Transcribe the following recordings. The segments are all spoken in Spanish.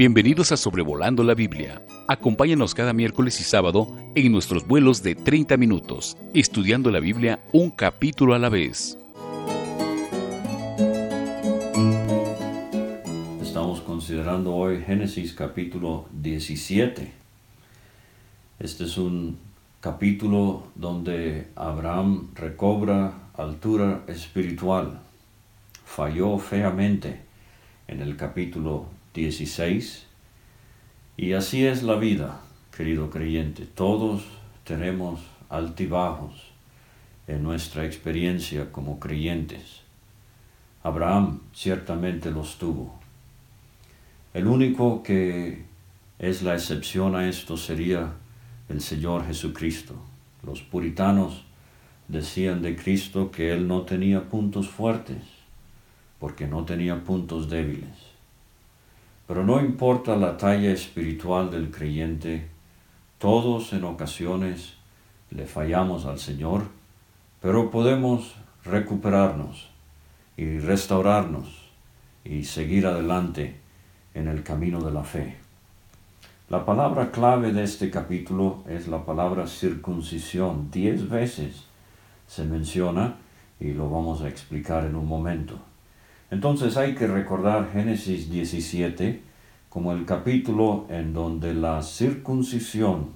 Bienvenidos a Sobrevolando la Biblia. Acompáñanos cada miércoles y sábado en nuestros vuelos de 30 minutos, estudiando la Biblia un capítulo a la vez. Estamos considerando hoy Génesis capítulo 17. Este es un capítulo donde Abraham recobra altura espiritual. Falló feamente en el capítulo 16. Y así es la vida, querido creyente. Todos tenemos altibajos en nuestra experiencia como creyentes. Abraham ciertamente los tuvo. El único que es la excepción a esto sería el Señor Jesucristo. Los puritanos decían de Cristo que Él no tenía puntos fuertes, porque no tenía puntos débiles. Pero no importa la talla espiritual del creyente, todos en ocasiones le fallamos al Señor, pero podemos recuperarnos y restaurarnos y seguir adelante en el camino de la fe. La palabra clave de este capítulo es la palabra circuncisión. Diez veces se menciona y lo vamos a explicar en un momento. Entonces hay que recordar Génesis 17 como el capítulo en donde la circuncisión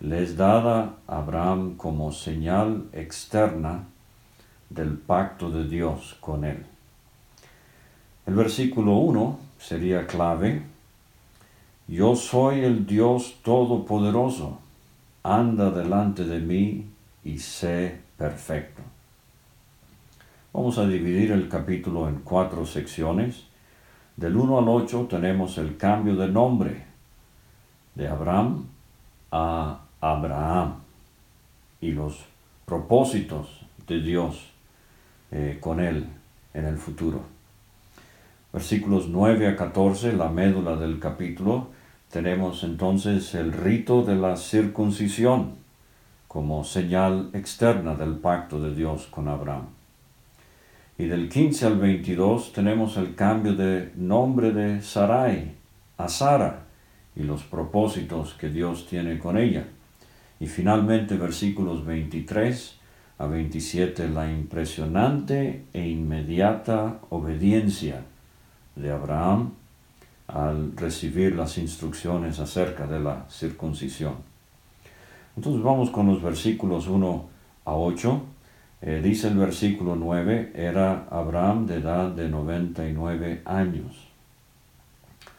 le es dada a Abraham como señal externa del pacto de Dios con él. El versículo 1 sería clave. Yo soy el Dios Todopoderoso. Anda delante de mí y sé perfecto. Vamos a dividir el capítulo en cuatro secciones. Del 1 al 8 tenemos el cambio de nombre de Abraham a Abraham y los propósitos de Dios eh, con él en el futuro. Versículos 9 a 14, la médula del capítulo, tenemos entonces el rito de la circuncisión como señal externa del pacto de Dios con Abraham. Y del 15 al 22 tenemos el cambio de nombre de Sarai a Sara y los propósitos que Dios tiene con ella. Y finalmente versículos 23 a 27 la impresionante e inmediata obediencia de Abraham al recibir las instrucciones acerca de la circuncisión. Entonces vamos con los versículos 1 a 8 eh, dice el versículo 9, era Abraham de edad de 99 años.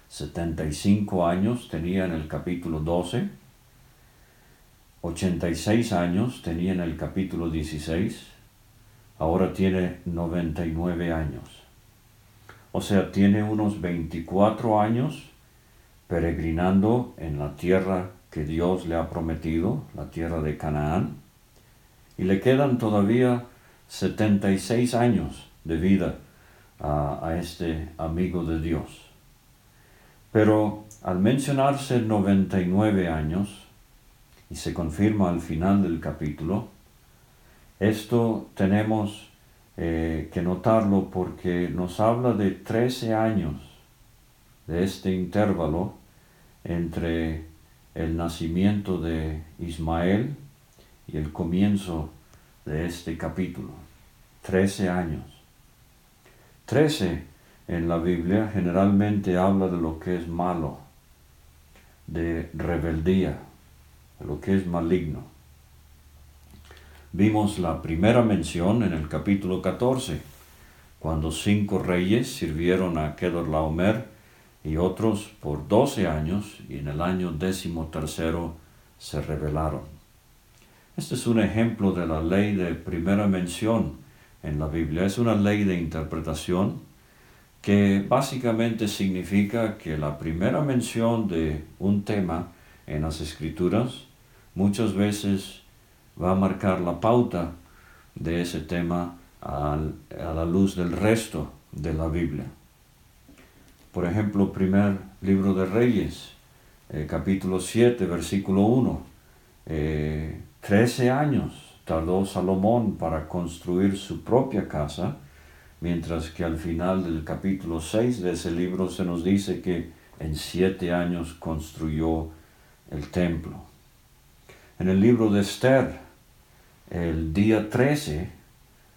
75 años tenía en el capítulo 12, 86 años tenía en el capítulo 16, ahora tiene 99 años. O sea, tiene unos 24 años peregrinando en la tierra que Dios le ha prometido, la tierra de Canaán y le quedan todavía 76 años de vida a, este amigo de Dios. Pero al mencionarse 99 años, y se confirma al final del capítulo, esto tenemos eh, que notarlo porque nos habla de 13 años de este intervalo entre el nacimiento de Ismael y el comienzo de este capítulo. Trece años. Trece en la Biblia generalmente habla de lo que es malo, de rebeldía, de lo que es maligno. Vimos la primera mención en el capítulo 14, cuando cinco reyes sirvieron a Kedorlaomer y otros por doce años, y en el año décimo tercero se rebelaron. Este es un ejemplo de la ley de primera mención en la Biblia. Es una ley de interpretación que básicamente significa que la primera mención de un tema en las escrituras muchas veces va a marcar la pauta de ese tema a, la luz del resto de la Biblia. Por ejemplo, primer libro de Reyes, eh, capítulo 7, versículo 1. Trece años tardó Salomón para construir su propia casa, mientras que al final del capítulo 6 de ese libro se nos dice que en siete años construyó el templo. En el libro de Esther, el día 13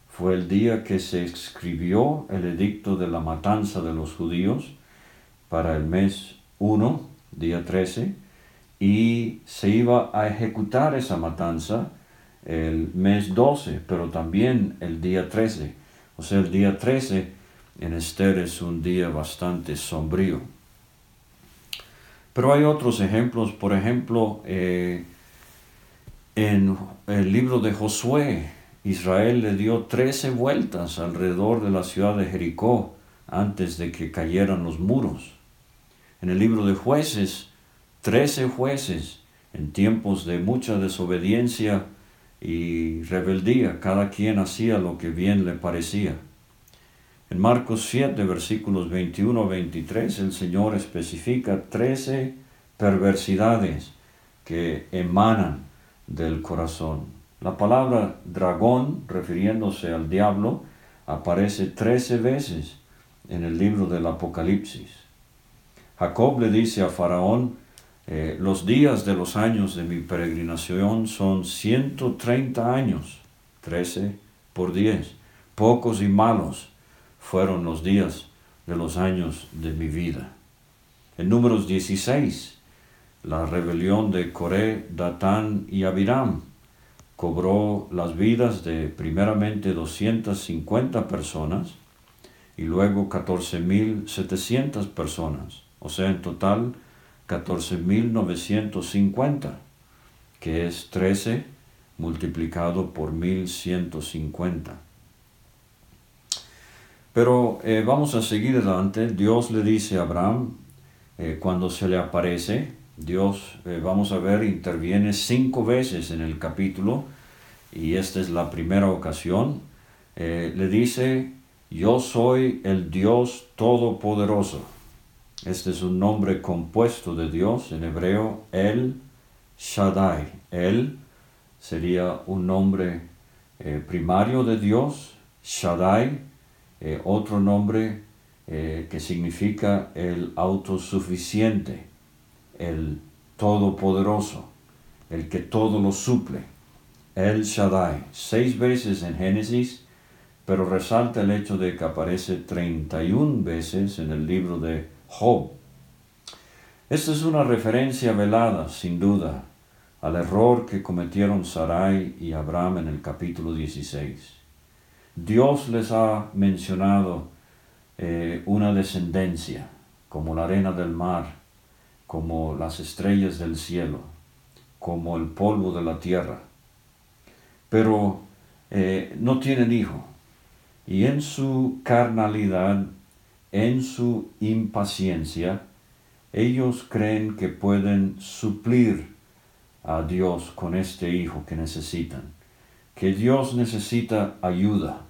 fue el día que se escribió el edicto de la matanza de los judíos para el mes 1, día 13, y se iba a ejecutar esa matanza el mes 12, pero también el día 13. O sea, el día 13 en Esther es un día bastante sombrío. Pero hay otros ejemplos, por ejemplo, eh, en el libro de Josué, Israel le dio 13 vueltas alrededor de la ciudad de Jericó antes de que cayeran los muros. En el libro de jueces, 13 jueces en tiempos de mucha desobediencia y rebeldía, cada quien hacía lo que bien le parecía. En Marcos 7, versículos 21 a 23, el Señor especifica 13 perversidades que emanan del corazón. La palabra dragón, refiriéndose al diablo, aparece 13 veces en el libro del Apocalipsis. Jacob le dice a Faraón, eh, los días de los años de mi peregrinación son 130 años, 13 por 10. Pocos y malos fueron los días de los años de mi vida. En números 16, la rebelión de Coré, Datán y Abiram cobró las vidas de primeramente 250 personas y luego 14.700 personas, o sea, en total 14.950, que es 13 multiplicado por 1.150. Pero eh, vamos a seguir adelante. Dios le dice a Abraham, eh, cuando se le aparece, Dios, eh, vamos a ver, interviene cinco veces en el capítulo, y esta es la primera ocasión. le dice, yo soy el Dios Todopoderoso. Este es un nombre compuesto de Dios, en hebreo El Shaddai. El sería un nombre eh, primario de Dios, Shaddai, eh, otro nombre eh, que significa el autosuficiente, el todopoderoso, el que todo lo suple. El Shaddai, seis veces en Génesis, pero resalta el hecho de que aparece 31 veces en el libro de Job. Esta es una referencia velada, sin duda, al error que cometieron Sarai y Abraham en el capítulo 16. Dios les ha mencionado eh, una descendencia, como la arena del mar, como las estrellas del cielo, como el polvo de la tierra. Pero eh, no tienen hijo, y en su carnalidad en su impaciencia, ellos creen que pueden suplir a Dios con este hijo que necesitan, que Dios necesita ayuda,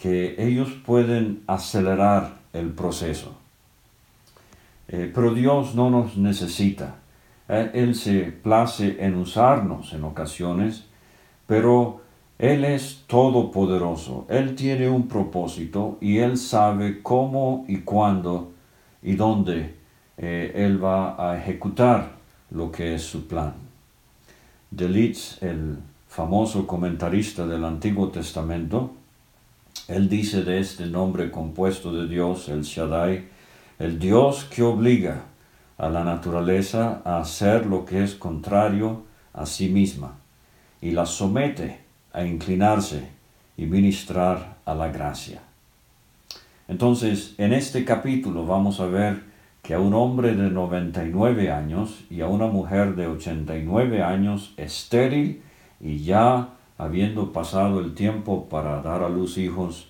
que ellos pueden acelerar el proceso. Eh, pero Dios no nos necesita. Eh, él se place en usarnos en ocasiones, pero él es todopoderoso, Él tiene un propósito y Él sabe cómo y cuándo y dónde eh, Él va a ejecutar lo que es su plan. Delitz, el famoso comentarista del Antiguo Testamento, él dice de este nombre compuesto de Dios, el Shaddai, el Dios que obliga a la naturaleza a hacer lo que es contrario a sí misma y la somete a inclinarse y ministrar a la gracia. Entonces, en este capítulo vamos a ver que a un hombre de 99 años y a una mujer de 89 años estéril y ya habiendo pasado el tiempo para dar a luz hijos,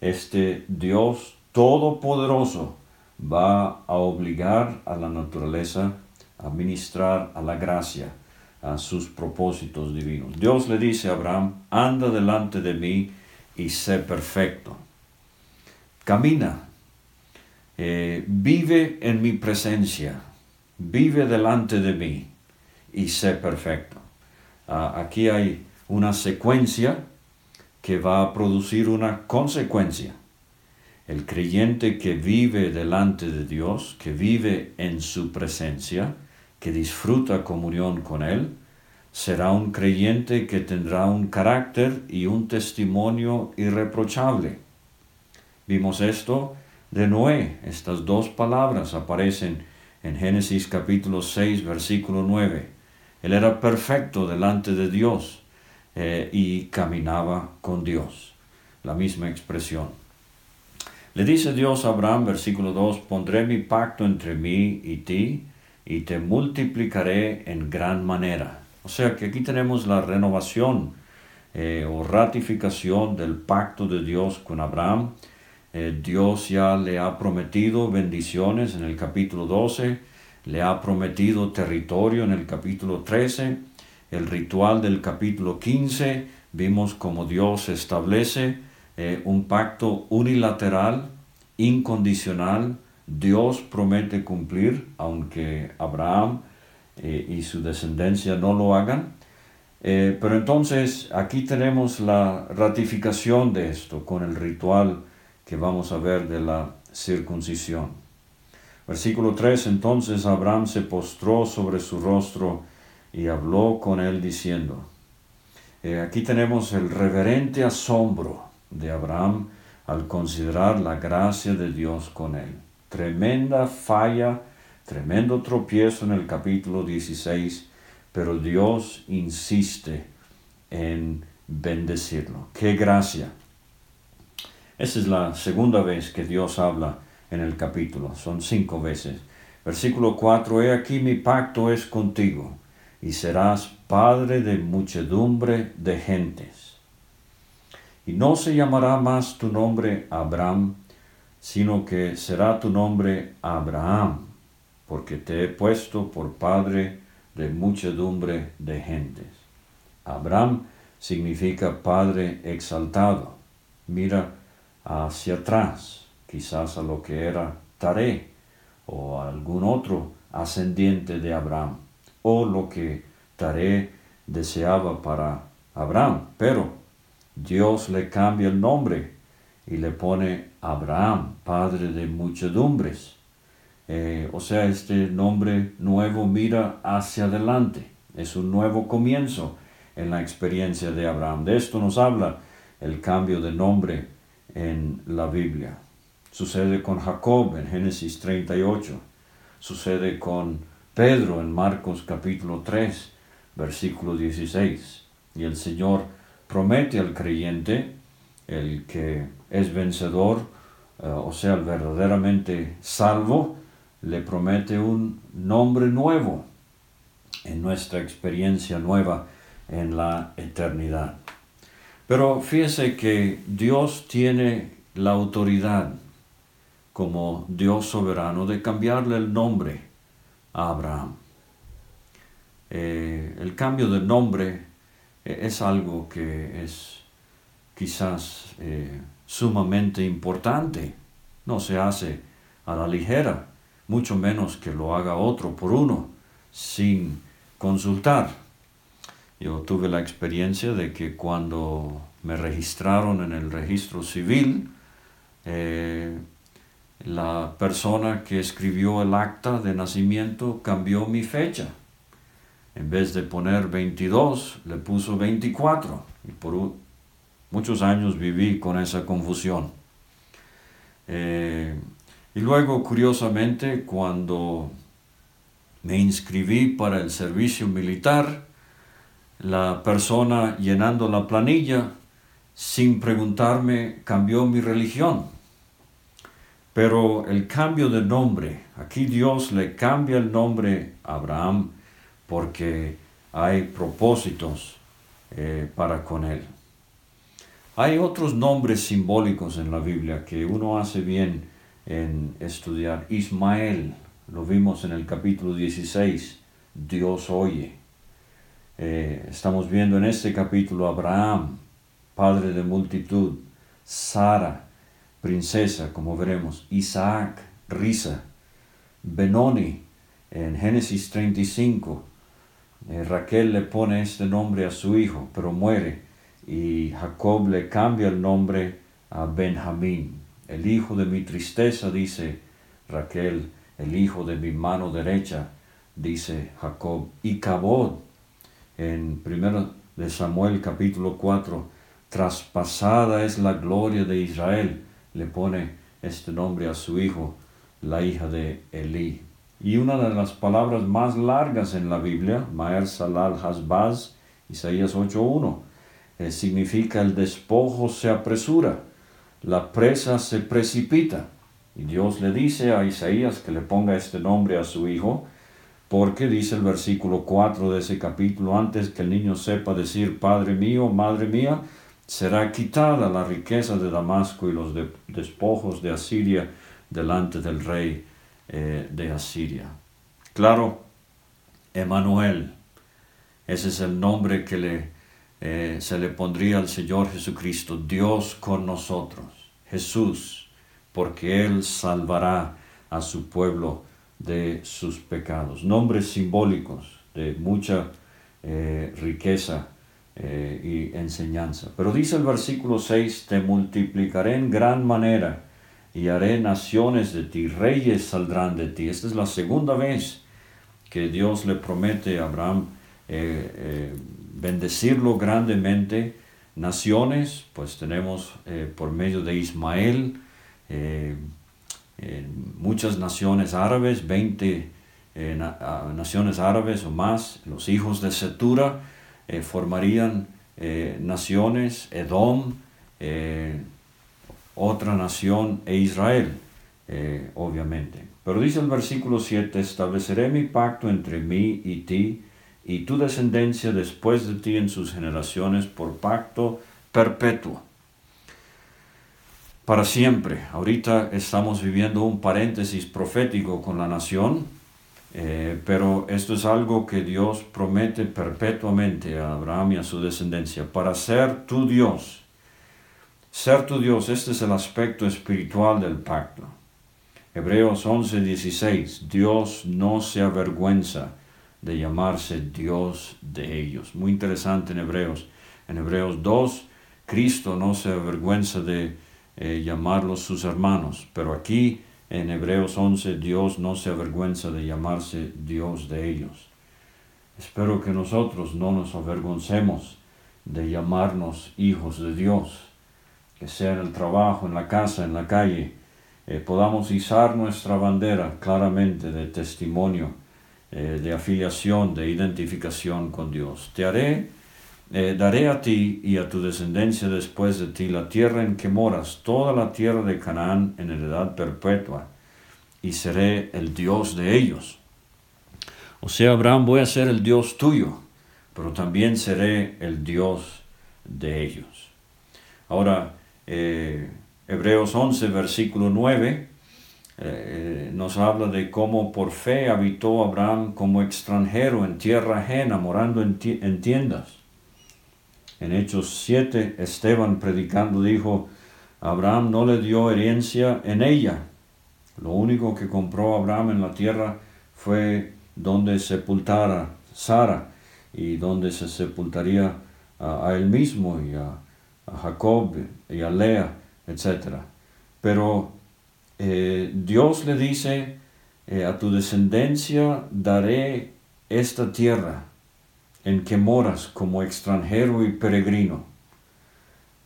este Dios todopoderoso va a obligar a la naturaleza a ministrar a la gracia a sus propósitos divinos. Dios le dice a Abraham, anda delante de mí y sé perfecto. Camina, eh, vive en mi presencia, vive delante de mí y sé perfecto. Ah, aquí hay una secuencia que va a producir una consecuencia. El creyente que vive delante de Dios, que vive en su presencia, que disfruta comunión con Él, será un creyente que tendrá un carácter y un testimonio irreprochable. Vimos esto de Noé. Estas dos palabras aparecen en Génesis capítulo 6, versículo 9. Él era perfecto delante de Dios eh, y caminaba con Dios. La misma expresión. Le dice Dios a Abraham, versículo 2, pondré mi pacto entre mí y ti, y te multiplicaré en gran manera. O sea que aquí tenemos la renovación eh, o ratificación del pacto de Dios con Abraham. Eh, Dios ya le ha prometido bendiciones en el capítulo 12, le ha prometido territorio en el capítulo 13, el ritual del capítulo 15, vimos cómo Dios establece eh, un pacto unilateral, incondicional. Dios promete cumplir, aunque Abraham eh, y su descendencia no lo hagan. Eh, pero entonces aquí tenemos la ratificación de esto con el ritual que vamos a ver de la circuncisión. Versículo 3, entonces Abraham se postró sobre su rostro y habló con él diciendo, aquí tenemos el reverente asombro de Abraham al considerar la gracia de Dios con él. Tremenda falla, tremendo tropiezo en el capítulo 16, pero Dios insiste en bendecirlo. ¡Qué gracia! Esa es la segunda vez que Dios habla en el capítulo, son cinco veces. Versículo 4, He aquí mi pacto es contigo, y serás padre de muchedumbre de gentes y no se llamará más tu nombre Abraham, sino que será tu nombre Abraham, porque te he puesto por padre de muchedumbre de gentes. Abraham significa padre exaltado. Mira hacia atrás, quizás a lo que era Taré o algún otro ascendiente de Abraham, o lo que Taré deseaba para Abraham, pero Dios le cambia el nombre y le pone Abraham, padre de muchedumbres. Eh, o sea, este nombre nuevo mira hacia adelante. Es un nuevo comienzo en la experiencia de Abraham. De esto nos habla el cambio de nombre en la Biblia. Sucede con Jacob en Génesis 38. Sucede con Pedro en Marcos capítulo 3, versículo 16. Y el Señor promete al creyente, el que es vencedor, eh, o sea, verdaderamente salvo, le promete un nombre nuevo en nuestra experiencia nueva en la eternidad. Pero fíjese que Dios tiene la autoridad como Dios soberano de cambiarle el nombre a Abraham. Eh, el cambio de nombre e-, es algo que es quizás eh, sumamente importante. No se hace a la ligera, mucho menos que lo haga otro por uno, sin consultar. Yo tuve la experiencia de que cuando me registraron en el registro civil, eh, la persona que escribió el acta de nacimiento cambió mi fecha en vez de poner 22, le puso 24. Y por muchos años viví con esa confusión. Eh, y luego, curiosamente, cuando me inscribí para el servicio militar, la persona llenando la planilla, sin preguntarme, cambió mi religión. Pero el cambio de nombre, aquí Dios le cambia el nombre a Abraham porque hay propósitos eh, para con él. Hay otros nombres simbólicos en la Biblia que uno hace bien en estudiar. Ismael, lo vimos en el capítulo 16, Dios oye. Eh, estamos viendo en este capítulo Abraham, padre de multitud, Sara, princesa, como veremos, Isaac, risa, Benoni, en Génesis 35, eh, Raquel le pone este nombre a su hijo, pero muere, y Jacob le cambia el nombre a Benjamín. el hijo de mi tristeza, dice Raquel, el hijo de mi mano derecha, dice Jacob, y Cabod, en 1 de Samuel capítulo 4, traspasada es la gloria de Israel, le pone este nombre a su hijo, la hija de Elí. Y una de las palabras más largas en la Biblia, Maer Salal Hasbaz, Isaías 8.1, eh, significa el despojo se apresura, la presa se precipita. Y Dios le dice a Isaías que le ponga este nombre a su hijo, porque dice el versículo 4 de ese capítulo, antes que el niño sepa decir, Padre mío, Madre mía, será quitada la riqueza de Damasco y los despojos de Asiria delante del rey eh, de Asiria. Claro, Emanuel, ese es el nombre que le, eh, se le pondría al Señor Jesucristo, Dios con nosotros, Jesús, porque Él salvará a su pueblo de sus pecados. Nombres simbólicos de mucha eh, riqueza y enseñanza. Pero dice el versículo 6, te multiplicaré en gran manera y haré naciones de ti, reyes saldrán de ti. Esta es la segunda vez que Dios le promete a Abraham eh, eh, bendecirlo grandemente. Naciones, pues tenemos eh, por medio de Ismael muchas naciones árabes, 20 naciones árabes o más, los hijos de Setura formarían naciones, Edom, otra nación e Israel, eh, obviamente. Pero dice el versículo 7, estableceré mi pacto entre mí y ti y tu descendencia después de ti en sus generaciones por pacto perpetuo. Para siempre. Ahorita estamos viviendo un paréntesis profético con la nación, eh, pero esto es algo que Dios promete perpetuamente a Abraham y a su descendencia, para ser tu Dios ser tu Dios, este es el aspecto espiritual del pacto. Hebreos 11:16, Dios no se avergüenza de llamarse Dios de ellos. Muy interesante en Hebreos. En Hebreos 2, Cristo no se avergüenza de eh, llamarlos sus hermanos, pero aquí en Hebreos 11, Dios no se avergüenza de llamarse Dios de ellos. Espero que nosotros no nos avergoncemos de llamarnos hijos de Dios que sea en el trabajo, en la casa, en la calle, eh, podamos izar nuestra bandera claramente de testimonio, eh, de afiliación, de identificación con Dios. Te haré, eh, daré a ti y a tu descendencia después de ti la tierra en que moras, toda la tierra de Canaán en heredad perpetua, y seré el Dios de ellos. O sea, Abraham, voy a ser el Dios tuyo, pero también seré el Dios de ellos. Ahora, eh, Hebreos 11, versículo 9, eh, nos habla de cómo por fe habitó Abraham como extranjero en tierra ajena, morando en, en tiendas. En Hechos 7, Esteban predicando dijo, Abraham no le dio herencia en ella. Lo único que compró Abraham en la tierra fue donde sepultara Sara y donde se sepultaría a él mismo y a, a Jacob y a Lea, etc. Pero eh, Dios le dice, eh, a tu descendencia daré esta tierra en que moras como extranjero y peregrino.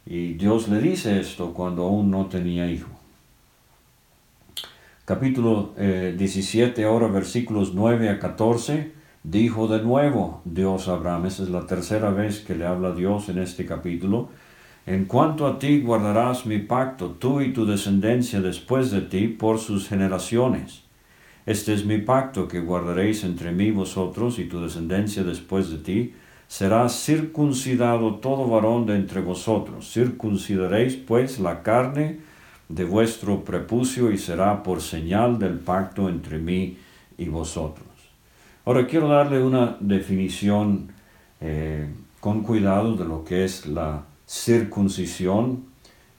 Y Dios le dice esto cuando aún no tenía hijo. Capítulo 17, eh, ahora versículos 9 a 14, dijo de nuevo Dios a Abraham, esa es la tercera vez que le habla Dios en este capítulo, en cuanto a ti guardarás mi pacto, tú y tu descendencia después de ti, por sus generaciones. Este es mi pacto que guardaréis entre mí vosotros y tu descendencia después de ti. Será circuncidado todo varón de entre vosotros. Circuncidaréis pues la carne de vuestro prepucio y será por señal del pacto entre mí y vosotros. Ahora quiero darle una definición eh, con cuidado de lo que es la circuncisión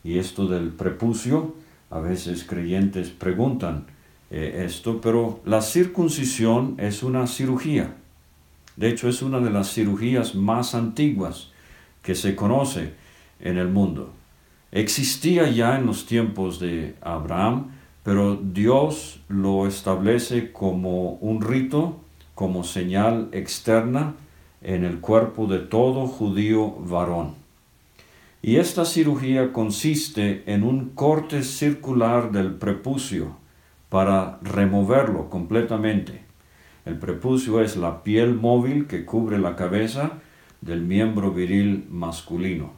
y esto del prepucio. A veces creyentes preguntan eh, esto, pero la circuncisión es una cirugía. De hecho, es una de las cirugías más antiguas que se conoce en el mundo. existía ya en los tiempos de Abraham, pero Dios lo establece como un rito, como señal externa en el cuerpo de todo judío varón. Y esta cirugía consiste en un corte circular del prepucio para removerlo completamente. El prepucio es la piel móvil que cubre la cabeza del miembro viril masculino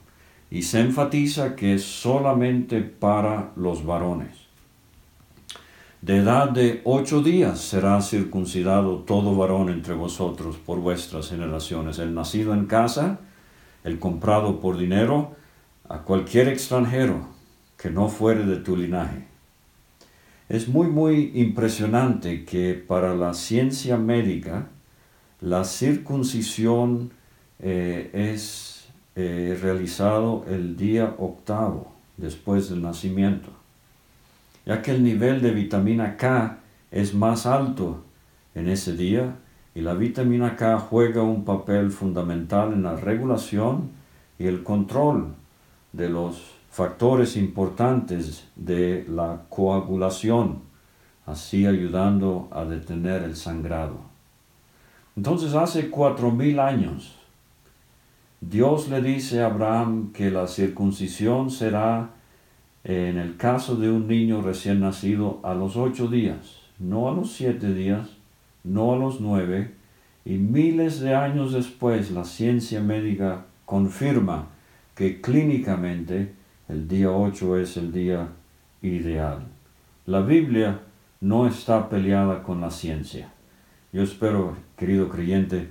y se enfatiza que es solamente para los varones. De edad de ocho días será circuncidado todo varón entre vosotros por vuestras generaciones, el nacido en casa, el comprado por dinero, a cualquier extranjero que no fuere de tu linaje. Es muy, muy impresionante que para la ciencia médica la circuncisión eh, es eh, realizado el día octavo después del nacimiento, ya que el nivel de vitamina K es más alto en ese día y la vitamina K juega un papel fundamental en la regulación y el control de los factores importantes de la coagulación, así ayudando a detener el sangrado. Entonces hace cuatro mil años, Dios le dice a Abraham que la circuncisión será en el caso de un niño recién nacido a los ocho días, no a los siete días, no a los nueve, y miles de años después la ciencia médica confirma que clínicamente el día 8 es el día ideal. La Biblia no está peleada con la ciencia. Yo espero, querido creyente,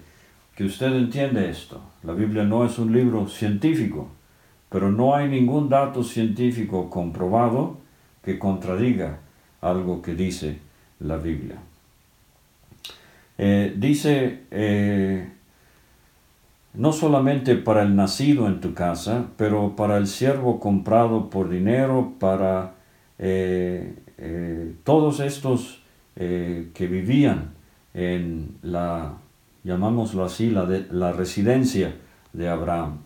que usted entiende esto. La Biblia no es un libro científico, pero no hay ningún dato científico comprobado que contradiga algo que dice la Biblia. Eh, dice eh, no solamente para el nacido en tu casa, pero para el siervo comprado por dinero, para eh, eh, todos estos eh, que vivían en la, llamámoslo así, la, la residencia de Abraham.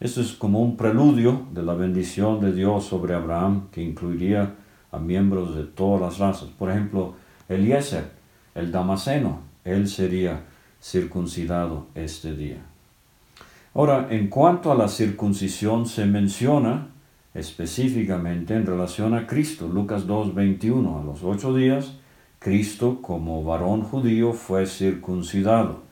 Esto es como un preludio de la bendición de Dios sobre Abraham, que incluiría a miembros de todas las razas. Por ejemplo, Eliezer, el Damaseno, él sería circuncidado este día. Ahora, en cuanto a la circuncisión, se menciona específicamente en relación a Cristo. Lucas 2.21, a los ocho días, Cristo como varón judío fue circuncidado.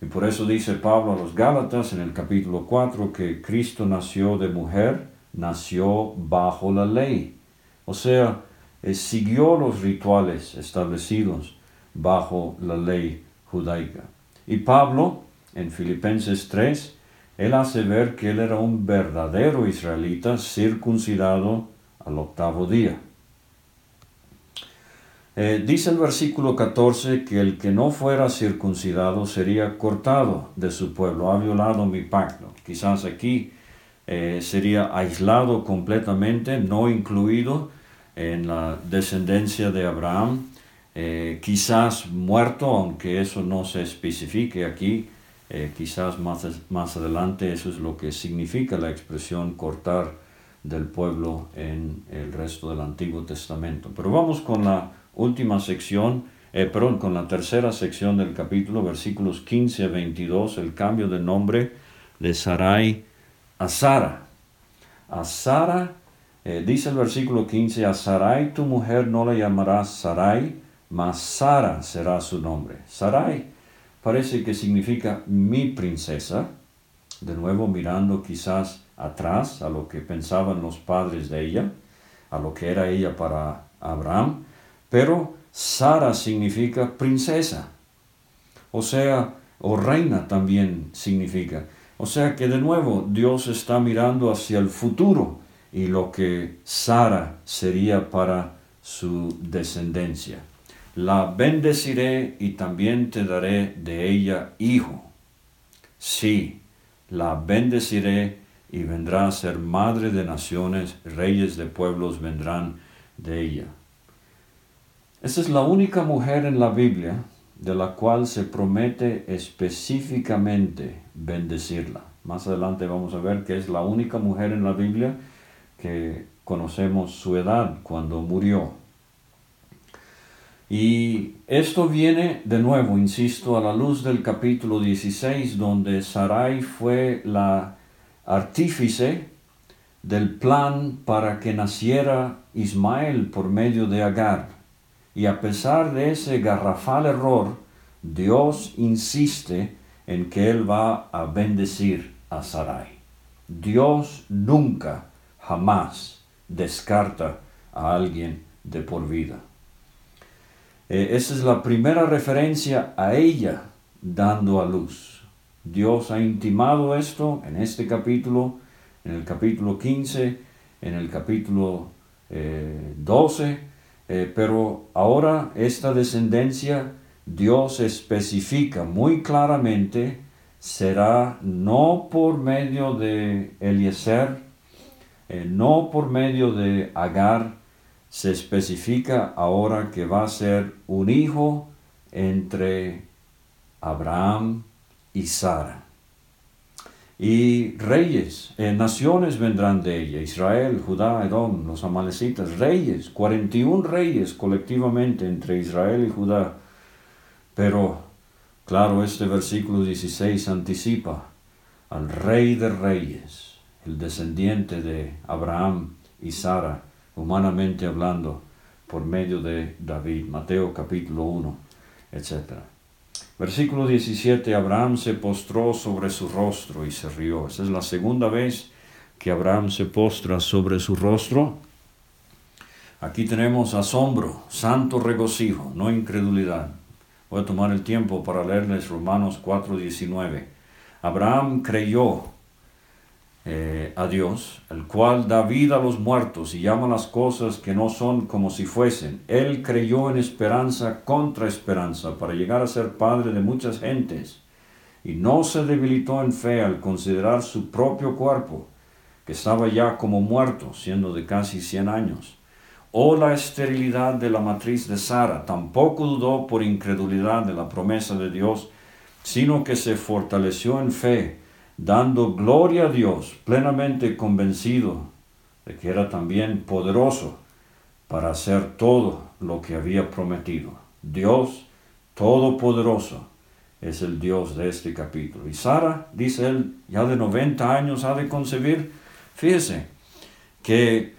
Y por eso dice Pablo a los Gálatas en el capítulo 4 que Cristo nació de mujer, nació bajo la ley. O sea, eh, siguió los rituales establecidos bajo la ley judaica. Y Pablo, en Filipenses 3, él hace ver que él era un verdadero israelita circuncidado al octavo día. Eh, dice el versículo 14 que el que no fuera circuncidado sería cortado de su pueblo, ha violado mi pacto. Quizás aquí eh, sería aislado completamente, no incluido en la descendencia de Abraham, eh, quizás muerto, aunque eso no se especifique aquí, eh, quizás más, más adelante eso es lo que significa la expresión cortar del pueblo en el resto del Antiguo Testamento. Pero vamos con la última sección, eh, perdón, con la tercera sección del capítulo, versículos 15 a 22, el cambio de nombre de Sarai a Sara. A Sara, eh, dice el versículo 15, a Sarai tu mujer no la llamarás Sarai, mas Sara será su nombre. Sarai parece que significa mi princesa, de nuevo mirando quizás atrás a lo que pensaban los padres de ella, a lo que era ella para Abraham, pero Sara significa princesa, o sea, o reina también significa. O sea que de nuevo Dios está mirando hacia el futuro y lo que Sara sería para su descendencia. La bendeciré y también te daré de ella hijo. Sí, la bendeciré y vendrá a ser madre de naciones, reyes de pueblos vendrán de ella. Esta es la única mujer en la Biblia de la cual se promete específicamente bendecirla. Más adelante vamos a ver que es la única mujer en la Biblia que conocemos su edad cuando murió. Y esto viene de nuevo, insisto, a la luz del capítulo 16, donde Sarai fue la artífice del plan para que naciera Ismael por medio de Agar. Y a pesar de ese garrafal error, Dios insiste en que Él va a bendecir a Sarai. Dios nunca, jamás descarta a alguien de por vida. Eh, esa es la primera referencia a ella dando a luz. Dios ha intimado esto en este capítulo, en el capítulo 15, en el capítulo 12, eh, eh, pero ahora esta descendencia Dios especifica muy claramente será no por medio de Eliezer, no por medio de Agar, se especifica ahora que va a ser un hijo entre Abraham y Sara. Y reyes, eh, naciones vendrán de ella, Israel, Judá, Edom, los amalecitas, reyes, 41 reyes colectivamente entre Israel y Judá. Pero, claro, este versículo 16 anticipa al rey de reyes, el descendiente de Abraham y Sara, humanamente hablando, por medio de David, Mateo capítulo 1, etc. Versículo 17, Abraham se postró sobre su rostro y se rió. Esa es la segunda vez que Abraham se postra sobre su rostro. Aquí tenemos asombro, santo regocijo, no incredulidad. Voy a tomar el tiempo para leerles Romanos 4:19. Abraham creyó eh, a Dios, el cual da vida a los muertos y llama las cosas que no son como si fuesen. Él creyó en esperanza contra esperanza para llegar a ser padre de muchas gentes y no se debilitó en fe al considerar su propio cuerpo, que estaba ya como muerto, siendo de casi cien años. O la esterilidad de la matriz de Sara, tampoco dudó por incredulidad de la promesa de Dios, sino que se fortaleció en fe dando gloria a Dios, plenamente convencido de que era también poderoso para hacer todo lo que había prometido. Dios todopoderoso es el Dios de este capítulo. Y Sara, dice él, ya de 90 años ha de concebir. Fíjese que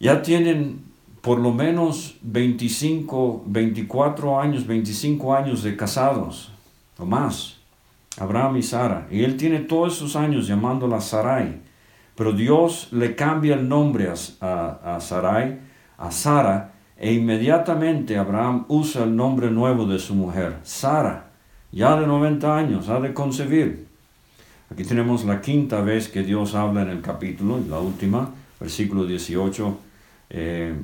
ya tienen por lo menos 25, 24 años, 25 años de casados o más. Abraham y Sara. Y él tiene todos esos años llamándola Sarai. Pero Dios le cambia el nombre a, a, Sarai, a Sara, e inmediatamente Abraham usa el nombre nuevo de su mujer, Sara, ya de 90 años, ha de concebir. Aquí tenemos la quinta vez que Dios habla en el capítulo, la última, versículo 18. Eh,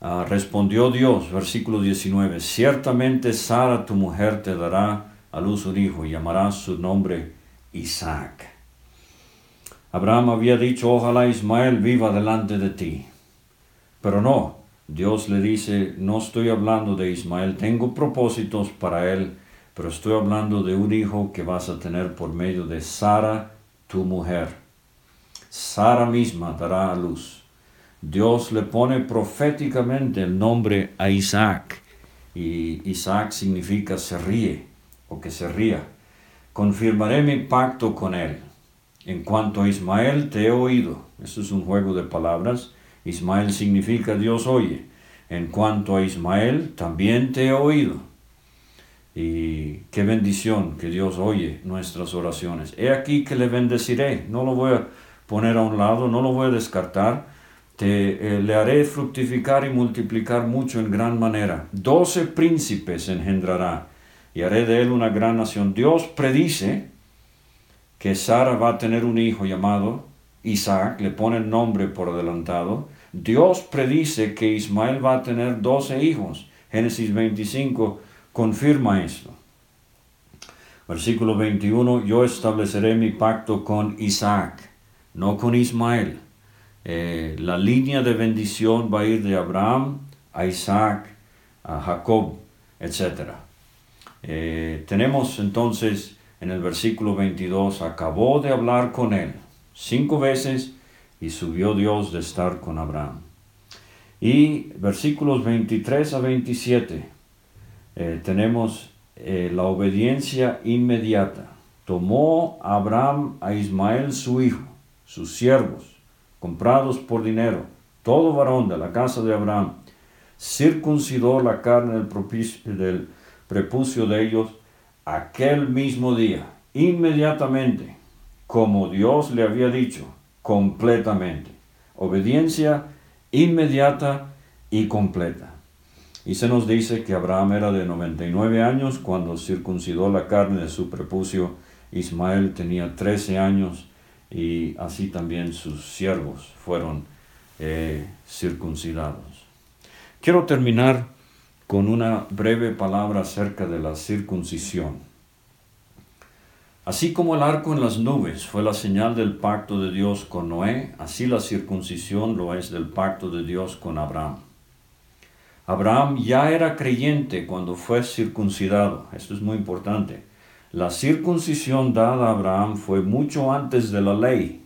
ah, respondió Dios, versículo 19, ciertamente Sara tu mujer te dará a luz un hijo y llamará su nombre Isaac. Abraham había dicho, ojalá Ismael viva delante de ti. Pero no, Dios le dice, no estoy hablando de Ismael, tengo propósitos para él, pero estoy hablando de un hijo que vas a tener por medio de Sara, tu mujer. Sara misma dará a luz. Dios le pone proféticamente el nombre a Isaac, y Isaac significa se ríe o que se ría. Confirmaré mi pacto con él. En cuanto a Ismael, te he oído. Eso es un juego de palabras. Ismael significa Dios oye. En cuanto a Ismael, también te he oído. Y qué bendición que Dios oye nuestras oraciones. He aquí que le bendeciré. No lo voy a poner a un lado, no lo voy a descartar. Te, eh, le haré fructificar y multiplicar mucho en gran manera. Doce príncipes engendrará y haré de él una gran nación. Dios predice que Sara va a tener un hijo llamado Isaac, le pone el nombre por adelantado. Dios predice que Ismael va a tener doce hijos. Génesis 25 confirma esto. Versículo 21, yo estableceré mi pacto con Isaac, no con Ismael. Eh, la línea de bendición va a ir de Abraham a Isaac, a Jacob, etcétera. Eh, tenemos entonces en el versículo 22, acabó de hablar con él. Cinco veces y subió Dios de estar con Abraham. Y versículos 23 a 27 eh, tenemos eh, la obediencia inmediata. Tomó Abraham a Ismael su hijo, sus siervos, comprados por dinero, todo varón de la casa de Abraham, circuncidó la carne del, del prepucio de ellos aquel mismo día, inmediatamente, como Dios le había dicho, completamente. Obediencia inmediata y completa. Y se nos dice que Abraham era de 99 años cuando circuncidó la carne de su prepucio. Ismael tenía 13 años y así también sus siervos fueron eh, circuncidados. Quiero terminar con una breve palabra acerca de la circuncisión. Así como el arco en las nubes fue la señal del pacto de Dios con Noé, así la circuncisión lo es del pacto de Dios con Abraham. Abraham ya era creyente cuando fue circuncidado. Esto es muy importante. La circuncisión dada a Abraham fue mucho antes de la ley.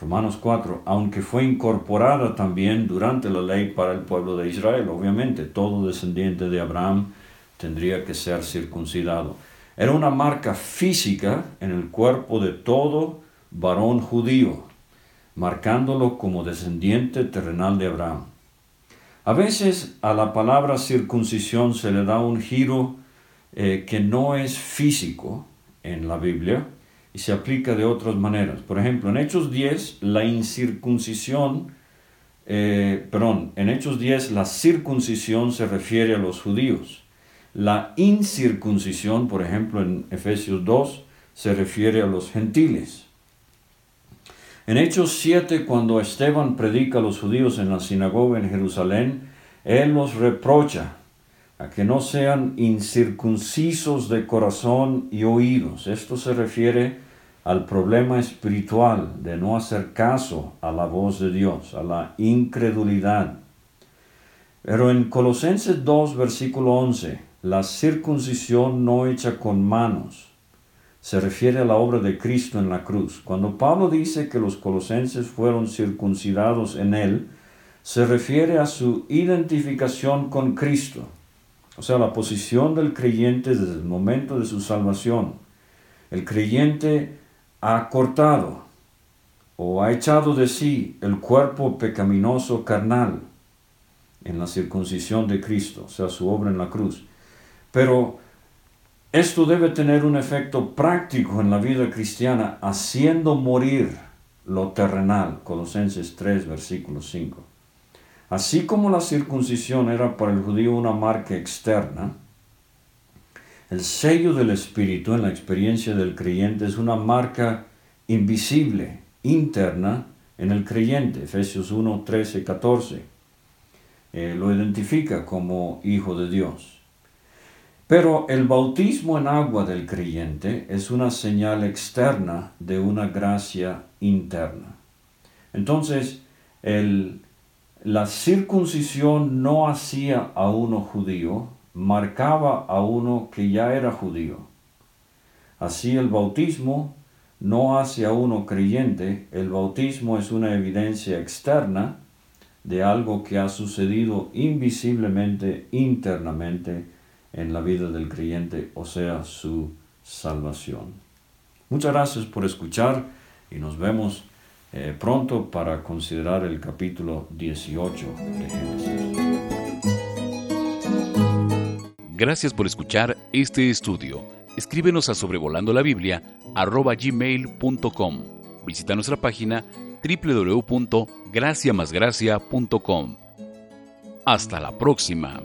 Romanos 4, aunque fue incorporada también durante la ley para el pueblo de Israel. Obviamente, todo descendiente de Abraham tendría que ser circuncidado. Era una marca física en el cuerpo de todo varón judío, marcándolo como descendiente terrenal de Abraham. A veces a la palabra circuncisión se le da un giro eh, que no es físico en la Biblia y se aplica de otras maneras. Por ejemplo, en Hechos 10, la incircuncisión, eh, perdón, en Hechos 10 la circuncisión se refiere a los judíos. La incircuncisión, por ejemplo, en Efesios 2, se refiere a los gentiles. En Hechos 7, cuando Esteban predica a los judíos en la sinagoga en Jerusalén, él los reprocha a que no sean incircuncisos de corazón y oídos. Esto se refiere al problema espiritual de no hacer caso a la voz de Dios, a la incredulidad. Pero en Colosenses 2, versículo 11, la circuncisión no hecha con manos, se refiere a la obra de Cristo en la cruz. Cuando Pablo dice que los colosenses fueron circuncidados en él, se refiere a su identificación con Cristo, o sea, la posición del creyente desde el momento de su salvación. El creyente ha cortado o ha echado de sí el cuerpo pecaminoso carnal en la circuncisión de Cristo, o sea, su obra en la cruz. Pero esto debe tener un efecto práctico en la vida cristiana, haciendo morir lo terrenal. Colosenses 3, versículo 5. Así como la circuncisión era para el judío una marca externa, el sello del Espíritu en la experiencia del creyente es una marca invisible, interna, en el creyente. Efesios 1, 13, 14. lo identifica como hijo de Dios. Pero el bautismo en agua del creyente es una señal externa de una gracia interna. Entonces, la circuncisión no hacía a uno judío, marcaba a uno que ya era judío. Así el bautismo no hace a uno creyente, el bautismo es una evidencia externa de algo que ha sucedido invisiblemente, internamente, en la vida del creyente, o sea, su salvación. Muchas gracias por escuchar y nos vemos eh, pronto para considerar el capítulo 18 de Génesis. Gracias por escuchar este estudio. Escríbenos a sobrevolando la Biblia gmail.com. Visita nuestra página www.graciamasgracia.com. Hasta la próxima.